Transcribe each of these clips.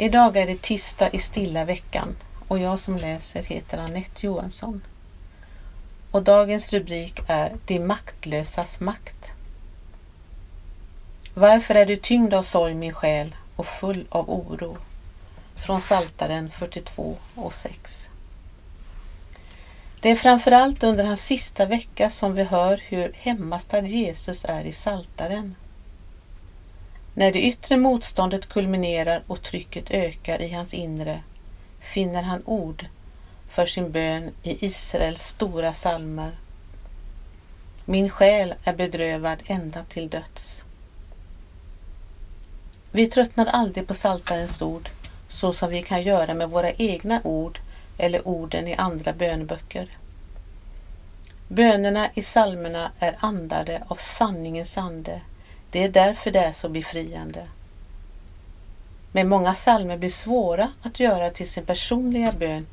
Idag är det tisdag i stilla veckan och jag som läser heter Annette Johansson. Och dagens rubrik är De maktlösas makt. Varför är du tyngd av sorg min själ och full av oro? Från Saltaren 42 och 6. Det är framförallt under hans sista vecka som vi hör hur hemmastad Jesus är i Saltaren. När det yttre motståndet kulminerar och trycket ökar i hans inre finner han ord för sin bön i Israels stora salmer. Min själ är bedrövad ända till döds. Vi tröttnar aldrig på Saltarens ord så som vi kan göra med våra egna ord eller orden i andra bönböcker. Bönerna i salmerna är andade av sanningens ande. Det är därför det är så befriande. Men många salmer blir svåra att göra till sin personliga bön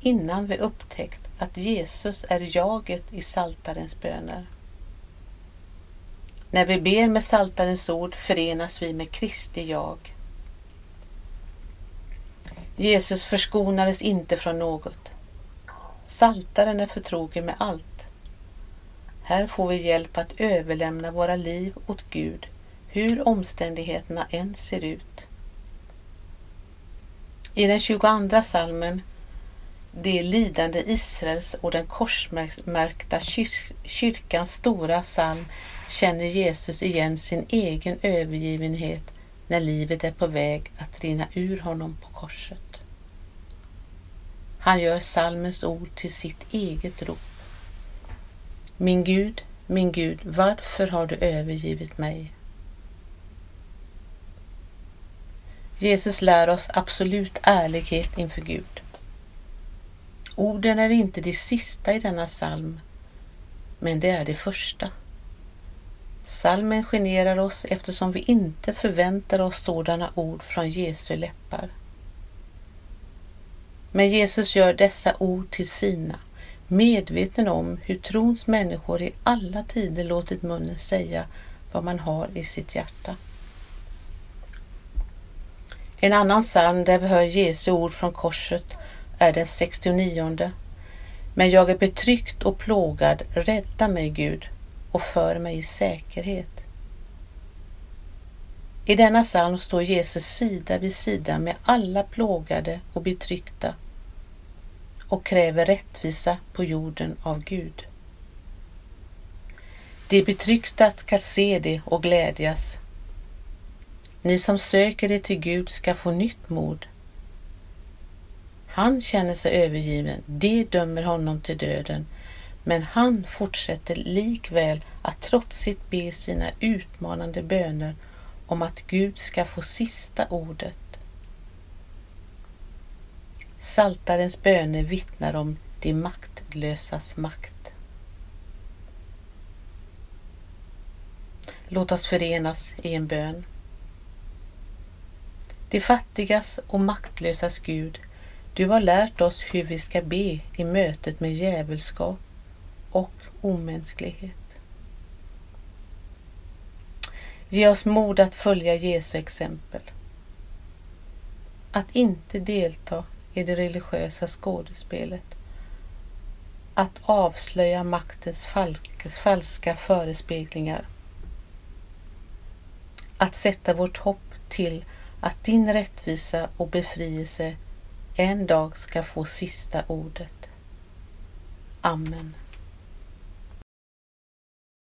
innan vi upptäckt att Jesus är jaget i saltarens böner. När vi ber med saltarens ord förenas vi med Kristi jag. Jesus förskonades inte från något. Saltaren är förtrogen med allt. Här får vi hjälp att överlämna våra liv åt Gud, hur omständigheterna än ser ut. I den 22 salmen, det lidande Israels och den korsmärkta kyrkans stora psalm, känner Jesus igen sin egen övergivenhet när livet är på väg att rinna ur honom på korset. Han gör salmens ord till sitt eget rop. Min Gud, min Gud, varför har du övergivit mig? Jesus lär oss absolut ärlighet inför Gud. Orden är inte de sista i denna psalm, men det är de första. Salmen generar oss eftersom vi inte förväntar oss sådana ord från Jesu läppar. Men Jesus gör dessa ord till sina, medveten om hur trons människor i alla tider låtit munnen säga vad man har i sitt hjärta. En annan psalm där vi hör Jesu ord från korset är den 69. Men jag är betryckt och plågad, rädda mig Gud och för mig i säkerhet. I denna psalm står Jesus sida vid sida med alla plågade och betryckta och kräver rättvisa på jorden av Gud. De betryckta ska se det och glädjas. Ni som söker det till Gud ska få nytt mod. Han känner sig övergiven, det dömer honom till döden, men han fortsätter likväl att trotsigt be sina utmanande böner om att Gud ska få sista ordet. Saltarens böner vittnar om de maktlösas makt. Låt oss förenas i en bön. De fattigas och maktlösas Gud, du har lärt oss hur vi ska be i mötet med djävulskap och omänsklighet. Ge oss mod att följa Jesu exempel. Att inte delta i det religiösa skådespelet. Att avslöja maktens falska förespeglingar. Att sätta vårt hopp till att din rättvisa och befrielse en dag ska få sista ordet. Amen.